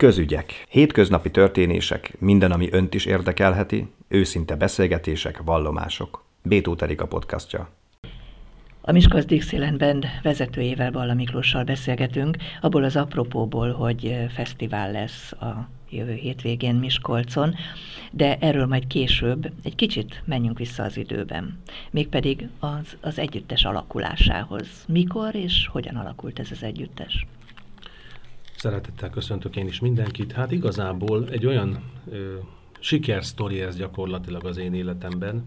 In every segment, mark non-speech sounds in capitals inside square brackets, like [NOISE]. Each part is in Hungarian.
Közügyek. Hétköznapi történések, minden, ami önt is érdekelheti, őszinte beszélgetések, vallomások. Bétó a podcastja. A Miskolc Dixieland Band vezetőjével, Balla Miklóssal beszélgetünk, abból az apropóból, hogy fesztivál lesz a jövő hétvégén Miskolcon, de erről majd később egy kicsit menjünk vissza az időben. Mégpedig az, az együttes alakulásához. Mikor és hogyan alakult ez az együttes? Szeretettel köszöntök én is mindenkit. Hát igazából egy olyan ö, sikersztori ez gyakorlatilag az én életemben,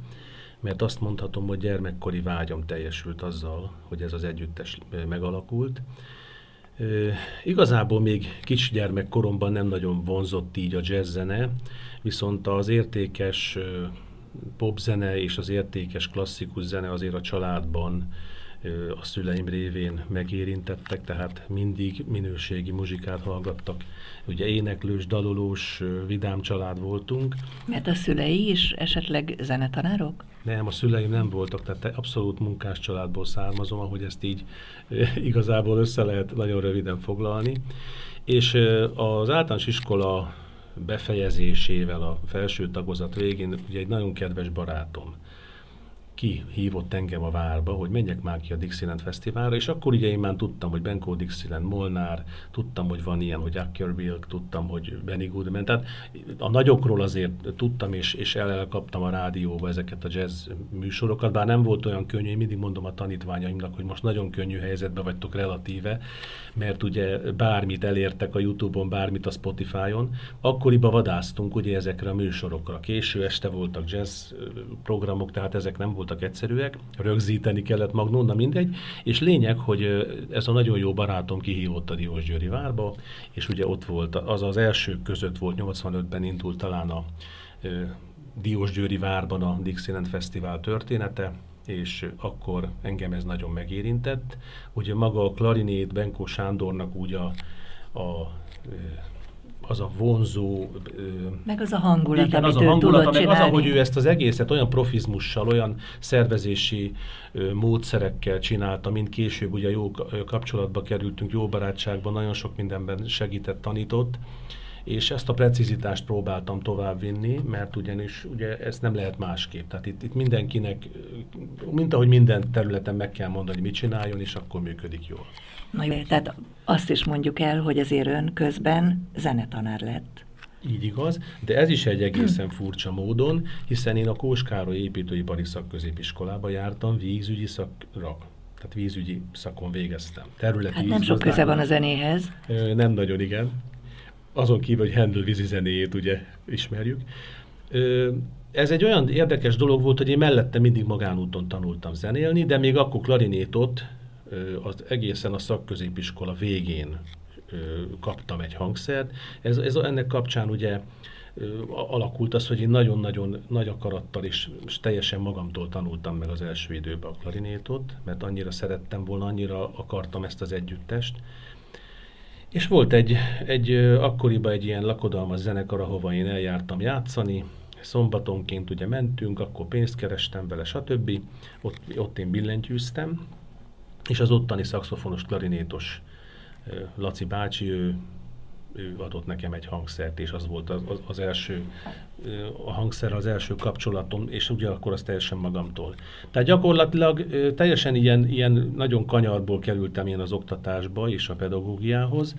mert azt mondhatom, hogy gyermekkori vágyam teljesült azzal, hogy ez az együttes megalakult. Ö, igazából még gyermekkoromban nem nagyon vonzott így a jazzzene, viszont az értékes popzene és az értékes klasszikus zene azért a családban a szüleim révén megérintettek, tehát mindig minőségi muzsikát hallgattak. Ugye éneklős, dalolós, vidám család voltunk. Mert a szülei is esetleg zenetanárok? Nem, a szüleim nem voltak, tehát abszolút munkás családból származom, ahogy ezt így [LAUGHS] igazából össze lehet nagyon röviden foglalni. És az általános iskola befejezésével a felső tagozat végén ugye egy nagyon kedves barátom, ki hívott engem a várba, hogy menjek már ki a Dixieland Fesztiválra, és akkor ugye én már tudtam, hogy Benko Dixieland, Molnár, tudtam, hogy van ilyen, hogy Ackerbilk, tudtam, hogy Benny Goodman, tehát a nagyokról azért tudtam, és, és elkaptam a rádióba ezeket a jazz műsorokat, bár nem volt olyan könnyű, én mindig mondom a tanítványaimnak, hogy most nagyon könnyű helyzetben vagytok relatíve, mert ugye bármit elértek a Youtube-on, bármit a Spotify-on, akkoriban vadáztunk ugye ezekre a műsorokra. Késő este voltak jazz programok, tehát ezek nem voltak egyszerűek, rögzíteni kellett magnón, na mindegy, és lényeg, hogy ez a nagyon jó barátom kihívott a Diós Győri várba, és ugye ott volt, az az első között volt, 85-ben indult talán a Diós Győri várban a Dixieland Fesztivál története, és akkor engem ez nagyon megérintett. Ugye maga a klarinét Benkó Sándornak úgy a, a az a vonzó... Meg az a hangulat, igen, amit az a hangulat, meg csinálni. az, ahogy ő ezt az egészet olyan profizmussal, olyan szervezési módszerekkel csinálta, mint később ugye jó kapcsolatba kerültünk, jó barátságban, nagyon sok mindenben segített, tanított, és ezt a precizitást próbáltam továbbvinni, mert ugyanis ugye ezt nem lehet másképp. Tehát itt, itt mindenkinek, mint ahogy minden területen meg kell mondani, hogy mit csináljon, és akkor működik jól. Na jó, tehát azt is mondjuk el, hogy azért ön közben zenetanár lett. Így igaz, de ez is egy egészen furcsa módon, hiszen én a Kóskároly építőipari szakközépiskolába jártam vízügyi szakra tehát vízügyi szakon végeztem. Területi hát nem sok köze van a zenéhez. Nem nagyon, igen azon kívül, hogy Handel vízi zenéjét ugye ismerjük. Ez egy olyan érdekes dolog volt, hogy én mellette mindig magánúton tanultam zenélni, de még akkor klarinétot az egészen a szakközépiskola végén kaptam egy hangszert. Ez, ez ennek kapcsán ugye alakult az, hogy én nagyon-nagyon nagy akarattal és, és teljesen magamtól tanultam meg az első időben a klarinétot, mert annyira szerettem volna, annyira akartam ezt az együttest, és volt egy, egy akkoriban egy ilyen lakodalmas zenekar, ahova én eljártam játszani, szombatonként ugye mentünk, akkor pénzt kerestem vele, stb. Ott, ott én billentyűztem, és az ottani szakszofonos, klarinétos Laci bácsi, ő ő adott nekem egy hangszert, és az volt az, az első, a hangszer az első kapcsolatom, és ugye akkor az teljesen magamtól. Tehát gyakorlatilag teljesen ilyen, ilyen nagyon kanyarból kerültem én az oktatásba és a pedagógiához,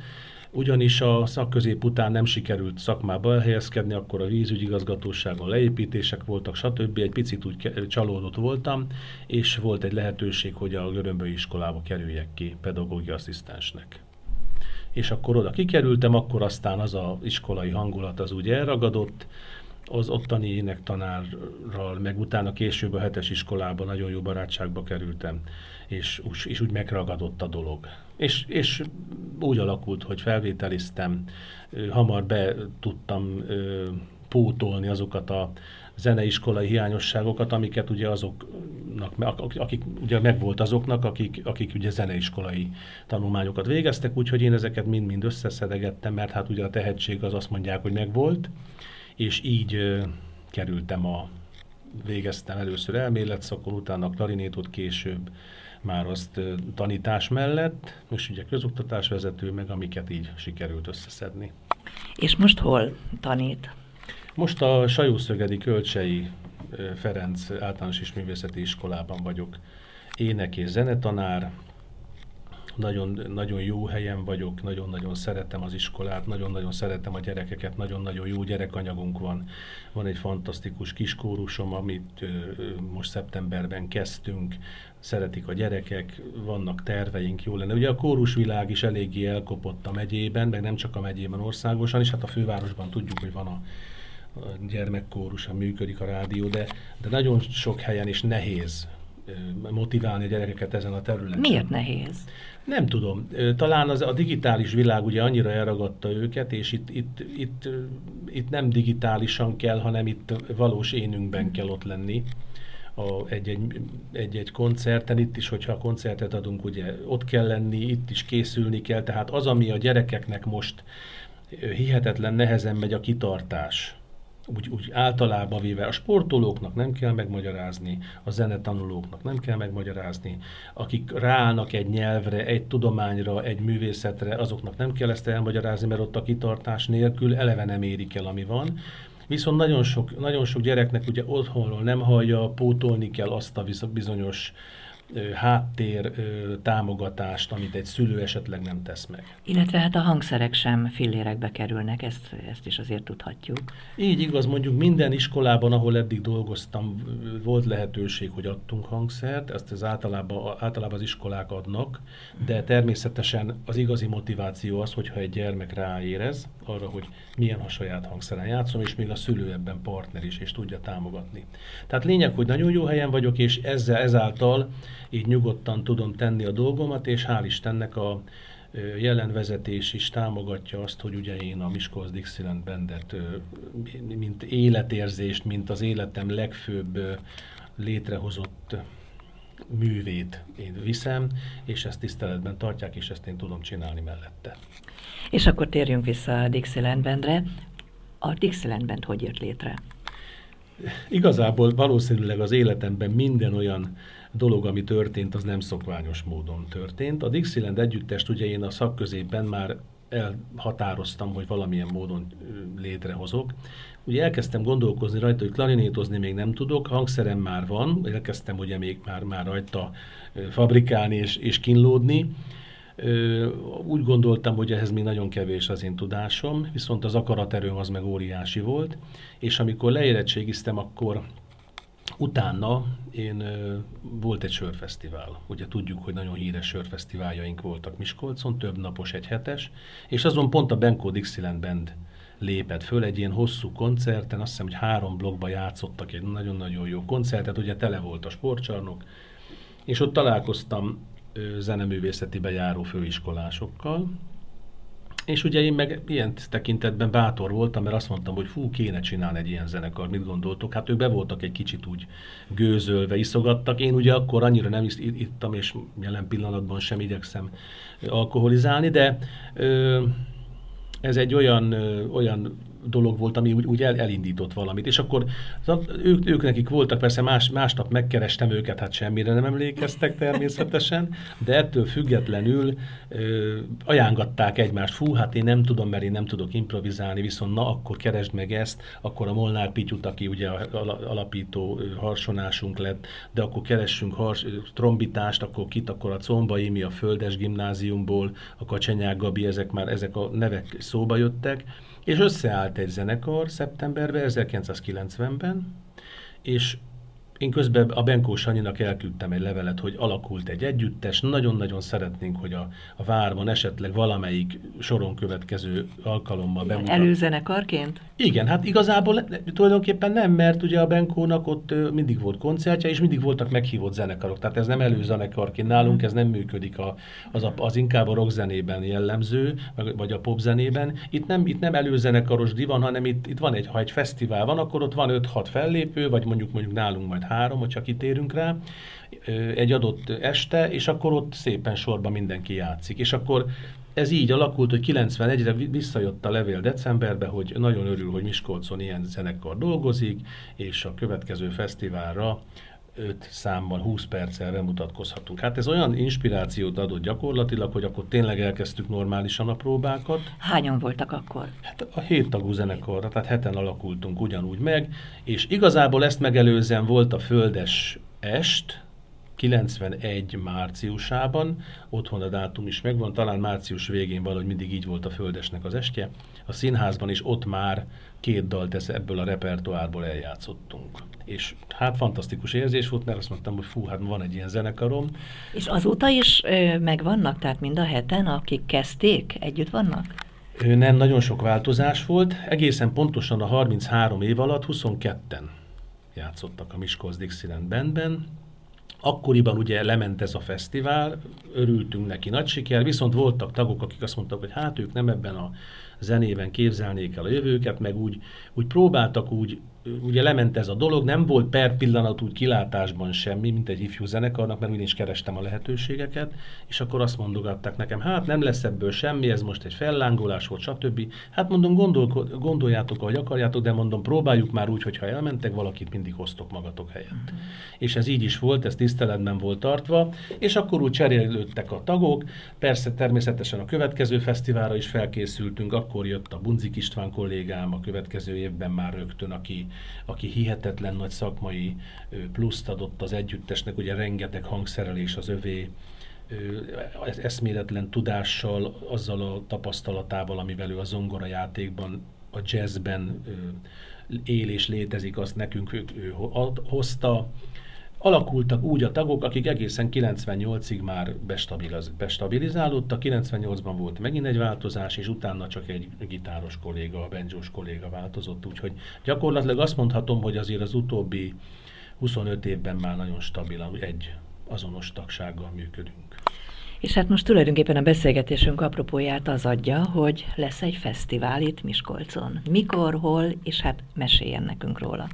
ugyanis a szakközép után nem sikerült szakmába elhelyezkedni, akkor a vízügyigazgatóságon leépítések voltak, stb. Egy picit úgy csalódott voltam, és volt egy lehetőség, hogy a Görömböi iskolába kerüljek ki pedagógia asszisztensnek és akkor oda kikerültem, akkor aztán az a iskolai hangulat az úgy elragadott, az ottani énektanárral, meg utána később a hetes iskolában nagyon jó barátságba kerültem, és, és úgy megragadott a dolog. És, és úgy alakult, hogy felvételiztem, hamar be tudtam pótolni azokat a zeneiskolai hiányosságokat, amiket ugye azoknak, akik ugye megvolt azoknak, akik, akik ugye zeneiskolai tanulmányokat végeztek, úgyhogy én ezeket mind-mind összeszedegettem, mert hát ugye a tehetség az azt mondják, hogy megvolt, és így kerültem a végeztem először elméletszakon, utána klarinétot később, már azt tanítás mellett, most ugye közoktatásvezető, meg amiket így sikerült összeszedni. És most hol tanít? Most a Sajószögedi Kölcsei Ferenc általános és művészeti iskolában vagyok ének és zenetanár, nagyon, nagyon jó helyen vagyok, nagyon-nagyon szeretem az iskolát, nagyon-nagyon szeretem a gyerekeket, nagyon-nagyon jó gyerekanyagunk van. Van egy fantasztikus kiskórusom, amit ö, most szeptemberben kezdtünk, szeretik a gyerekek, vannak terveink, jó lenne. Ugye a kórusvilág is eléggé elkopott a megyében, meg nem csak a megyében, országosan is, hát a fővárosban tudjuk, hogy van a gyermekkórusan működik a rádió, de, de nagyon sok helyen is nehéz motiválni a gyerekeket ezen a területen. Miért nehéz? Nem tudom. Talán az, a digitális világ ugye annyira elragadta őket, és itt, itt, itt, itt nem digitálisan kell, hanem itt valós énünkben kell ott lenni a, egy-egy, egy-egy koncerten, itt is, hogyha a koncertet adunk, ugye ott kell lenni, itt is készülni kell, tehát az, ami a gyerekeknek most hihetetlen nehezen megy a kitartás, úgy, úgy általában véve a sportolóknak nem kell megmagyarázni, a zenetanulóknak nem kell megmagyarázni, akik ráállnak egy nyelvre, egy tudományra, egy művészetre, azoknak nem kell ezt elmagyarázni, mert ott a kitartás nélkül eleve nem érik el, ami van. Viszont nagyon sok, nagyon sok gyereknek ugye otthonról nem hallja, pótolni kell azt a bizonyos háttér támogatást, amit egy szülő esetleg nem tesz meg. Illetve hát a hangszerek sem fillérekbe kerülnek, ezt, ezt is azért tudhatjuk. Így igaz, mondjuk minden iskolában, ahol eddig dolgoztam, volt lehetőség, hogy adtunk hangszert, ezt az általában, általában az iskolák adnak, de természetesen az igazi motiváció az, hogyha egy gyermek ráérez arra, hogy milyen a saját hangszeren játszom, és még a szülő ebben partner is, és tudja támogatni. Tehát lényeg, hogy nagyon jó helyen vagyok, és ezzel, ezáltal így nyugodtan tudom tenni a dolgomat, és hál' Istennek a jelen vezetés is támogatja azt, hogy ugye én a Miskolc Dixieland Bandet, mint életérzést, mint az életem legfőbb létrehozott művét én viszem, és ezt tiszteletben tartják, és ezt én tudom csinálni mellette. És akkor térjünk vissza a Dixieland Bandre. A Dixieland Band hogy jött létre? Igazából valószínűleg az életemben minden olyan dolog, ami történt, az nem szokványos módon történt. A Dixieland együttest ugye én a szakközében már elhatároztam, hogy valamilyen módon létrehozok. Ugye elkezdtem gondolkozni rajta, hogy klarinétozni még nem tudok, hangszerem már van, elkezdtem ugye még már, már rajta fabrikálni és, és kínlódni. Úgy gondoltam, hogy ehhez még nagyon kevés az én tudásom, viszont az akaraterőm az meg óriási volt, és amikor leérettségiztem, akkor Utána én volt egy sörfesztivál. Ugye tudjuk, hogy nagyon híres sörfesztiváljaink voltak Miskolcon, több napos, egy hetes, és azon pont a Benko Dixieland Band lépett föl egy ilyen hosszú koncerten, azt hiszem, hogy három blokkba játszottak egy nagyon-nagyon jó koncertet, ugye tele volt a sportcsarnok, és ott találkoztam zeneművészeti bejáró főiskolásokkal, és ugye én meg ilyen tekintetben bátor voltam, mert azt mondtam, hogy fú, kéne csinálni egy ilyen zenekar, mit gondoltok? Hát ők be voltak egy kicsit úgy gőzölve, iszogattak. Én ugye akkor annyira nem is ittam, és jelen pillanatban sem igyekszem alkoholizálni, de ö, ez egy olyan, ö, olyan dolog volt, ami úgy, úgy el, elindított valamit. És akkor ők, ők nekik voltak, persze más, másnap megkerestem őket, hát semmire nem emlékeztek természetesen, de ettől függetlenül ö, ajángatták egymást. Fú, hát én nem tudom, mert én nem tudok improvizálni, viszont na, akkor keresd meg ezt, akkor a Molnár Pityut, aki ugye alapító harsonásunk lett, de akkor keressünk hars, trombitást, akkor kit, akkor a Combai, mi a Földes gimnáziumból, a Kacsenyák Gabi, ezek már ezek a nevek szóba jöttek, és összeállt egy zenekar szeptemberben, 1990-ben, és én közben a Benkó Sanyinak elküldtem egy levelet, hogy alakult egy együttes, nagyon-nagyon szeretnénk, hogy a, a várban esetleg valamelyik soron következő alkalommal bemutat. Előzenekarként? Igen, hát igazából tulajdonképpen nem, mert ugye a Benkónak ott mindig volt koncertje, és mindig voltak meghívott zenekarok, tehát ez nem előzenekarként nálunk, ez nem működik a, az, a, az inkább a rockzenében jellemző, vagy a popzenében. Itt nem, itt nem előzenekaros divan, hanem itt, itt van egy, ha egy fesztivál van, akkor ott van 5-6 fellépő, vagy mondjuk mondjuk nálunk majd három, hogyha kitérünk rá, egy adott este, és akkor ott szépen sorban mindenki játszik. És akkor ez így alakult, hogy 91-re visszajött a levél decemberbe, hogy nagyon örül, hogy Miskolcon ilyen zenekar dolgozik, és a következő fesztiválra 5 számmal 20 perccel bemutatkozhatunk. Hát ez olyan inspirációt adott gyakorlatilag, hogy akkor tényleg elkezdtük normálisan a próbákat. Hányan voltak akkor? Hát a hét tagú zenekarra, tehát heten alakultunk ugyanúgy meg, és igazából ezt megelőzően volt a Földes est, 91 márciusában, otthon a dátum is megvan, talán március végén valahogy mindig így volt a Földesnek az estje. A színházban is ott már két dalt ebből a repertoárból eljátszottunk. És hát fantasztikus érzés volt, mert azt mondtam, hogy fú, hát van egy ilyen zenekarom. És azóta is ö, megvannak, tehát mind a heten, akik kezdték, együtt vannak? Ö, nem, nagyon sok változás volt. Egészen pontosan a 33 év alatt 22-en játszottak a Miskolc Dixieland Bandben, Akkoriban ugye lement ez a fesztivál, örültünk neki, nagy siker, viszont voltak tagok, akik azt mondtak, hogy hát ők nem ebben a zenében képzelnék el a jövőket, meg úgy, úgy próbáltak úgy ugye lement ez a dolog, nem volt per pillanat úgy kilátásban semmi, mint egy ifjú zenekarnak, mert úgy kerestem a lehetőségeket, és akkor azt mondogatták nekem, hát nem lesz ebből semmi, ez most egy fellángolás volt, stb. Hát mondom, gondol, gondoljátok, ahogy akarjátok, de mondom, próbáljuk már úgy, hogyha elmentek, valakit mindig hoztok magatok helyett. Mm-hmm. És ez így is volt, ez tiszteletben volt tartva, és akkor úgy cserélődtek a tagok, persze természetesen a következő fesztiválra is felkészültünk, akkor jött a Bunzik István kollégám a következő évben már rögtön, aki aki hihetetlen nagy szakmai pluszt adott az együttesnek, ugye rengeteg hangszerelés az övé, eszméletlen tudással, azzal a tapasztalatával, amivel ő a zongora játékban, a jazzben él és létezik, azt nekünk ő, ő hozta, alakultak úgy a tagok, akik egészen 98-ig már bestabiliz, bestabilizálódtak, 98-ban volt megint egy változás, és utána csak egy gitáros kolléga, a benjós kolléga változott, úgyhogy gyakorlatilag azt mondhatom, hogy azért az utóbbi 25 évben már nagyon stabilan egy azonos tagsággal működünk. És hát most tulajdonképpen a beszélgetésünk apropóját az adja, hogy lesz egy fesztivál itt Miskolcon. Mikor, hol, és hát meséljen nekünk róla.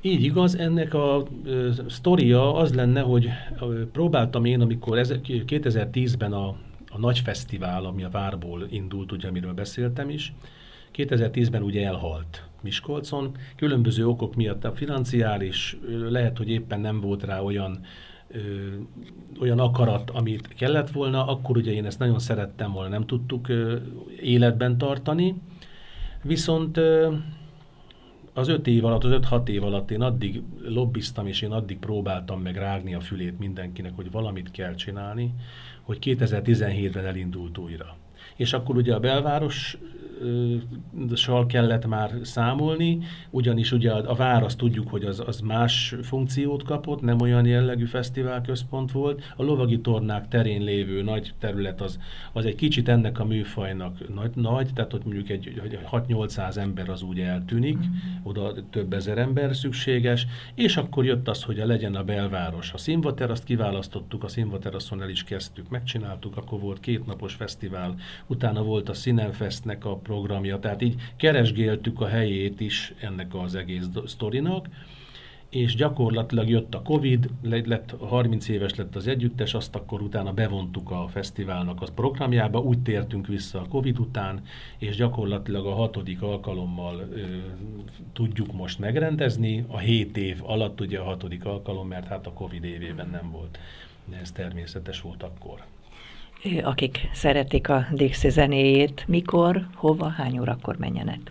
Így igaz, ennek a ö, sztoria az lenne, hogy ö, próbáltam én, amikor 2010-ben a, a nagy fesztivál, ami a Várból indult, ugye, amiről beszéltem is, 2010-ben ugye elhalt Miskolcon, különböző okok miatt a financiális, lehet, hogy éppen nem volt rá olyan ö, olyan akarat, amit kellett volna, akkor ugye én ezt nagyon szerettem volna, nem tudtuk ö, életben tartani, viszont ö, az öt év alatt, az öt-hat év alatt én addig lobbiztam, és én addig próbáltam meg rágni a fülét mindenkinek, hogy valamit kell csinálni, hogy 2017-ben elindult újra. És akkor ugye a belváros sal kellett már számolni, ugyanis ugye a, vár tudjuk, hogy az, az más funkciót kapott, nem olyan jellegű fesztiválközpont volt. A lovagi tornák terén lévő nagy terület az, az egy kicsit ennek a műfajnak nagy, nagy tehát ott mondjuk egy, egy 6-800 ember az úgy eltűnik, mm-hmm. oda több ezer ember szükséges, és akkor jött az, hogy a legyen a belváros. A színvateraszt kiválasztottuk, a színvateraszon el is kezdtük, megcsináltuk, akkor volt kétnapos fesztivál, utána volt a Színenfestnek a programja, tehát így keresgéltük a helyét is ennek az egész sztorinak, és gyakorlatilag jött a Covid, lett 30 éves lett az együttes, azt akkor utána bevontuk a fesztiválnak az programjába, úgy tértünk vissza a Covid után, és gyakorlatilag a hatodik alkalommal ö, tudjuk most megrendezni, a 7 év alatt ugye a hatodik alkalom, mert hát a Covid évében nem volt, ez természetes volt akkor akik szeretik a Dixie zenéjét, mikor, hova, hány órakor menjenek?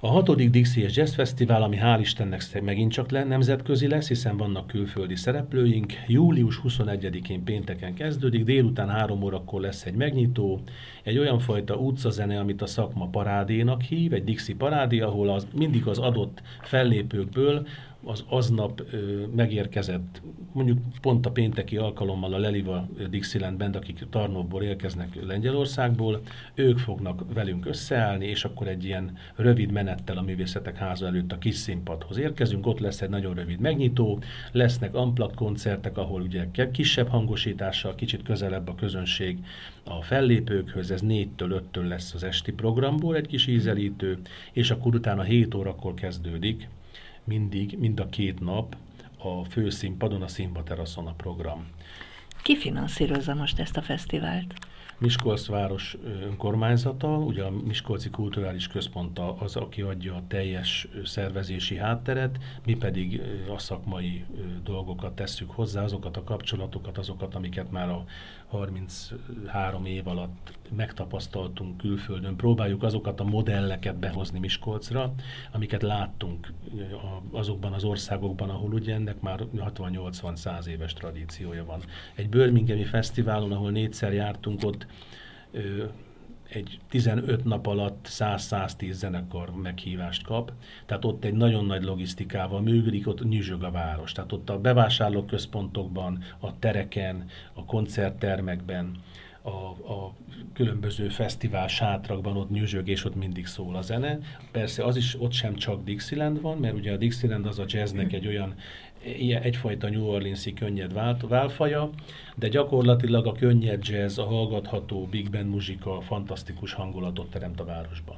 A hatodik Dixie és Jazz Fesztivál, ami hál' Istennek megint csak le, nemzetközi lesz, hiszen vannak külföldi szereplőink. Július 21-én pénteken kezdődik, délután három órakor lesz egy megnyitó, egy olyan fajta utcazene, amit a szakma parádénak hív, egy Dixie parádé, ahol az, mindig az adott fellépőkből az aznap ö, megérkezett, mondjuk pont a pénteki alkalommal a Leliva Dixieland Band, akik Tarnóból érkeznek Lengyelországból, ők fognak velünk összeállni, és akkor egy ilyen rövid menettel a művészetek háza előtt a kis színpadhoz érkezünk, ott lesz egy nagyon rövid megnyitó, lesznek amplat koncertek, ahol ugye kisebb hangosítással, kicsit közelebb a közönség a fellépőkhöz, ez 4-től 5-től lesz az esti programból egy kis ízelítő, és akkor utána 7 órakor kezdődik mindig, mind a két nap a főszínpadon, a színpateraszon a program. Ki finanszírozza most ezt a fesztivált? Miskolc város önkormányzata, ugye a Miskolci Kulturális Központ az, aki adja a teljes szervezési hátteret, mi pedig a szakmai dolgokat tesszük hozzá, azokat a kapcsolatokat, azokat, amiket már a 33 év alatt megtapasztaltunk külföldön. Próbáljuk azokat a modelleket behozni Miskolcra, amiket láttunk azokban az országokban, ahol ugye ennek már 60-80-100 éves tradíciója van. Egy Birminghami fesztiválon, ahol négyszer jártunk, ott egy 15 nap alatt 100-110 zenekar meghívást kap, tehát ott egy nagyon nagy logisztikával működik, ott nyüzsög a város. Tehát ott a bevásárlóközpontokban, a tereken, a koncerttermekben, a, a különböző fesztivál sátrakban ott nyüzsög, és ott mindig szól a zene. Persze az is ott sem csak Dixieland van, mert ugye a Dixieland az a jazznek egy olyan ilyen egyfajta New Orleans-i könnyed válfaja, de gyakorlatilag a könnyed jazz, a hallgatható big band muzsika fantasztikus hangulatot teremt a városban.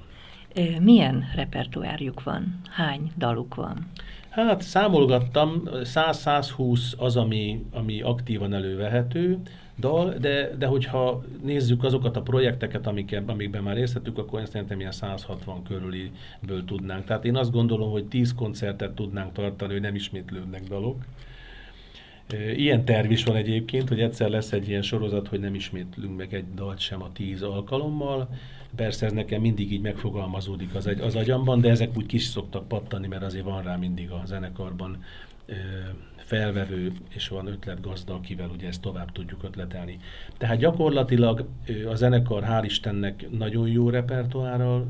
Milyen repertoárjuk van? Hány daluk van? Hát számolgattam, 100-120 az, ami, ami aktívan elővehető, dal, de, de hogyha nézzük azokat a projekteket, amik, amikben már részt vettük, akkor ezt szerintem ilyen 160 körüliből tudnánk. Tehát én azt gondolom, hogy 10 koncertet tudnánk tartani, hogy nem ismétlődnek dalok. Ilyen terv is van egyébként, hogy egyszer lesz egy ilyen sorozat, hogy nem ismétlünk meg egy dalt sem a 10 alkalommal. Persze ez nekem mindig így megfogalmazódik az, az agyamban, de ezek úgy kis szoktak pattani, mert azért van rá mindig a zenekarban felvevő, és van ötletgazda, akivel ugye ezt tovább tudjuk ötletelni. Tehát gyakorlatilag a zenekar hál' Istennek nagyon jó repertoárral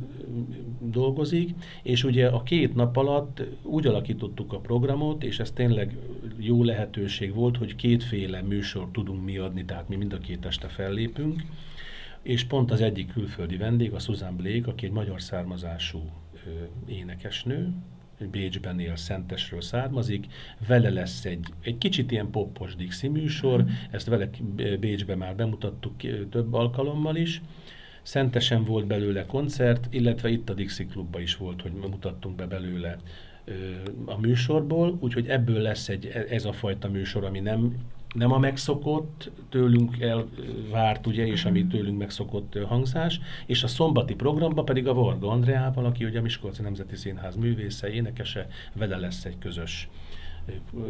dolgozik, és ugye a két nap alatt úgy alakítottuk a programot, és ez tényleg jó lehetőség volt, hogy kétféle műsor tudunk mi adni, tehát mi mind a két este fellépünk, és pont az egyik külföldi vendég, a Susan Blake, aki egy magyar származású énekesnő, Bécsben él, Szentesről származik, vele lesz egy, egy kicsit ilyen poppos Dixi műsor, mm. ezt vele Bécsben már bemutattuk több alkalommal is, Szentesen volt belőle koncert, illetve itt a Dixi Klubba is volt, hogy mutattunk be belőle a műsorból, úgyhogy ebből lesz egy, e, ez a fajta műsor, ami nem nem a megszokott, tőlünk elvárt, ugye, és ami tőlünk megszokott hangzás, és a szombati programban pedig a Varga Andreával, aki ugye a Miskolci Nemzeti Színház művésze, énekese, vele lesz egy közös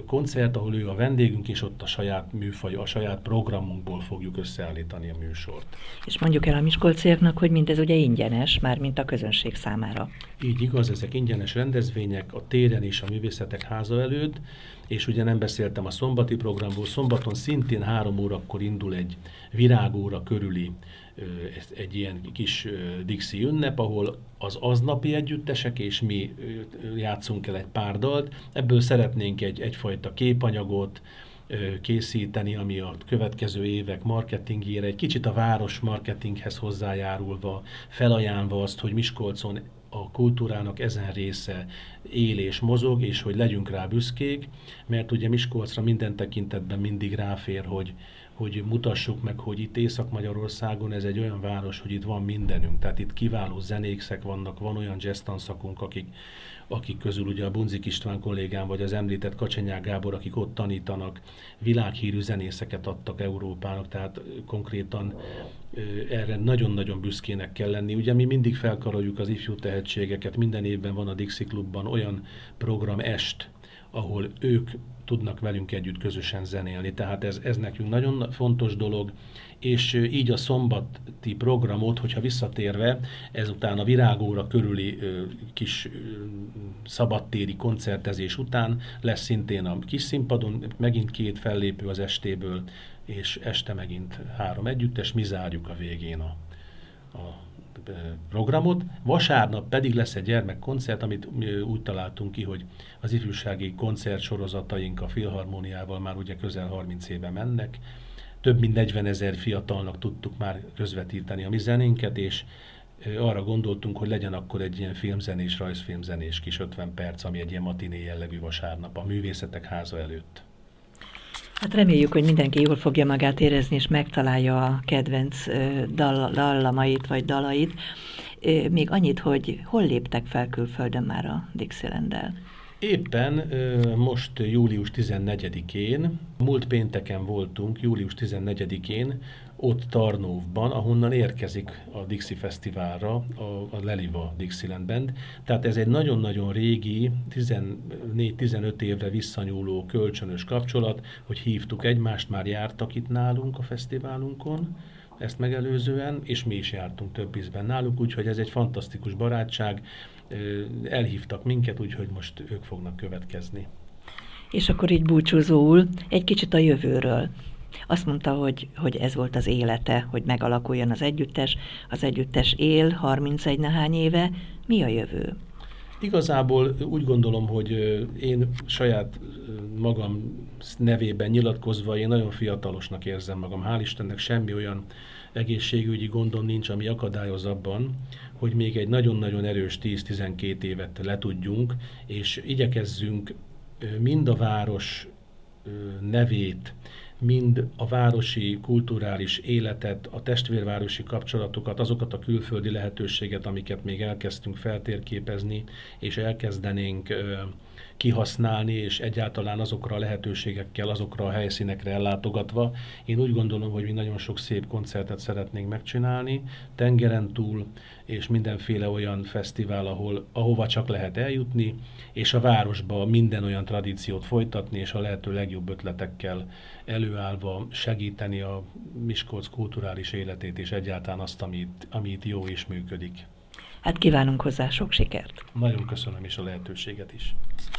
koncert, ahol ő a vendégünk, és ott a saját műfaj, a saját programunkból fogjuk összeállítani a műsort. És mondjuk el a miskolciaknak, hogy mindez ugye ingyenes, már mint a közönség számára. Így igaz, ezek ingyenes rendezvények a téren és a művészetek háza előtt, és ugye nem beszéltem a szombati programból, szombaton szintén három órakor indul egy virágóra körüli egy ilyen kis Dixi ünnep, ahol az aznapi együttesek és mi játszunk el egy pár dalt. Ebből szeretnénk egy, egyfajta képanyagot készíteni, ami a következő évek marketingére, egy kicsit a város marketinghez hozzájárulva, felajánlva azt, hogy Miskolcon a kultúrának ezen része él és mozog, és hogy legyünk rá büszkék, mert ugye Miskolcra minden tekintetben mindig ráfér, hogy, hogy mutassuk meg, hogy itt Észak-Magyarországon ez egy olyan város, hogy itt van mindenünk. Tehát itt kiváló zenékszek vannak, van olyan jazz tanszakunk, akik, akik közül ugye a Bunzik István kollégám, vagy az említett Kacsenyák Gábor, akik ott tanítanak, világhírű zenészeket adtak Európának, tehát konkrétan erre nagyon-nagyon büszkének kell lenni. Ugye mi mindig felkaroljuk az ifjú tehetségeket, minden évben van a Dixie Klubban olyan program est, ahol ők tudnak velünk együtt közösen zenélni. Tehát ez, ez nekünk nagyon fontos dolog, és így a szombati programot, hogyha visszatérve, ezután a virágóra körüli kis szabadtéri koncertezés után lesz szintén a kis színpadon megint két fellépő az estéből, és este megint három együttes, mi zárjuk a végén a, a programot. Vasárnap pedig lesz egy gyermekkoncert, amit úgy találtunk ki, hogy az ifjúsági koncertsorozataink a Filharmóniával már ugye közel 30 éve mennek. Több mint 40 ezer fiatalnak tudtuk már közvetíteni a mi zenénket, és arra gondoltunk, hogy legyen akkor egy ilyen filmzenés, rajzfilmzenés kis 50 perc, ami egy ilyen matiné jellegű vasárnap a művészetek háza előtt. Hát reméljük, hogy mindenki jól fogja magát érezni, és megtalálja a kedvenc dal, dallamait vagy dalait. Még annyit, hogy hol léptek fel külföldön már a Dixieland-el? Éppen most július 14-én, múlt pénteken voltunk, július 14-én ott Tarnóvban, ahonnan érkezik a Dixie Fesztiválra a, a Leliva Dixieland Band. Tehát ez egy nagyon-nagyon régi, 14-15 évre visszanyúló kölcsönös kapcsolat, hogy hívtuk egymást, már jártak itt nálunk a fesztiválunkon, ezt megelőzően, és mi is jártunk több ízben náluk, úgyhogy ez egy fantasztikus barátság. Elhívtak minket, úgyhogy most ők fognak következni. És akkor így búcsúzóul egy kicsit a jövőről. Azt mondta, hogy, hogy ez volt az élete, hogy megalakuljon az együttes. Az együttes él 31 nehány éve. Mi a jövő? Igazából úgy gondolom, hogy én saját magam nevében nyilatkozva, én nagyon fiatalosnak érzem magam. Hál' Istennek semmi olyan egészségügyi gondom nincs, ami akadályoz abban, hogy még egy nagyon-nagyon erős 10-12 évet letudjunk, és igyekezzünk mind a város nevét, mind a városi kulturális életet, a testvérvárosi kapcsolatokat, azokat a külföldi lehetőséget, amiket még elkezdtünk feltérképezni, és elkezdenénk kihasználni, és egyáltalán azokra a lehetőségekkel, azokra a helyszínekre ellátogatva. Én úgy gondolom, hogy mi nagyon sok szép koncertet szeretnénk megcsinálni, tengeren túl, és mindenféle olyan fesztivál, ahol, ahova csak lehet eljutni, és a városba minden olyan tradíciót folytatni, és a lehető legjobb ötletekkel előállva segíteni a Miskolc kulturális életét, és egyáltalán azt, amit, amit jó és működik. Hát kívánunk hozzá sok sikert. Nagyon köszönöm is a lehetőséget is.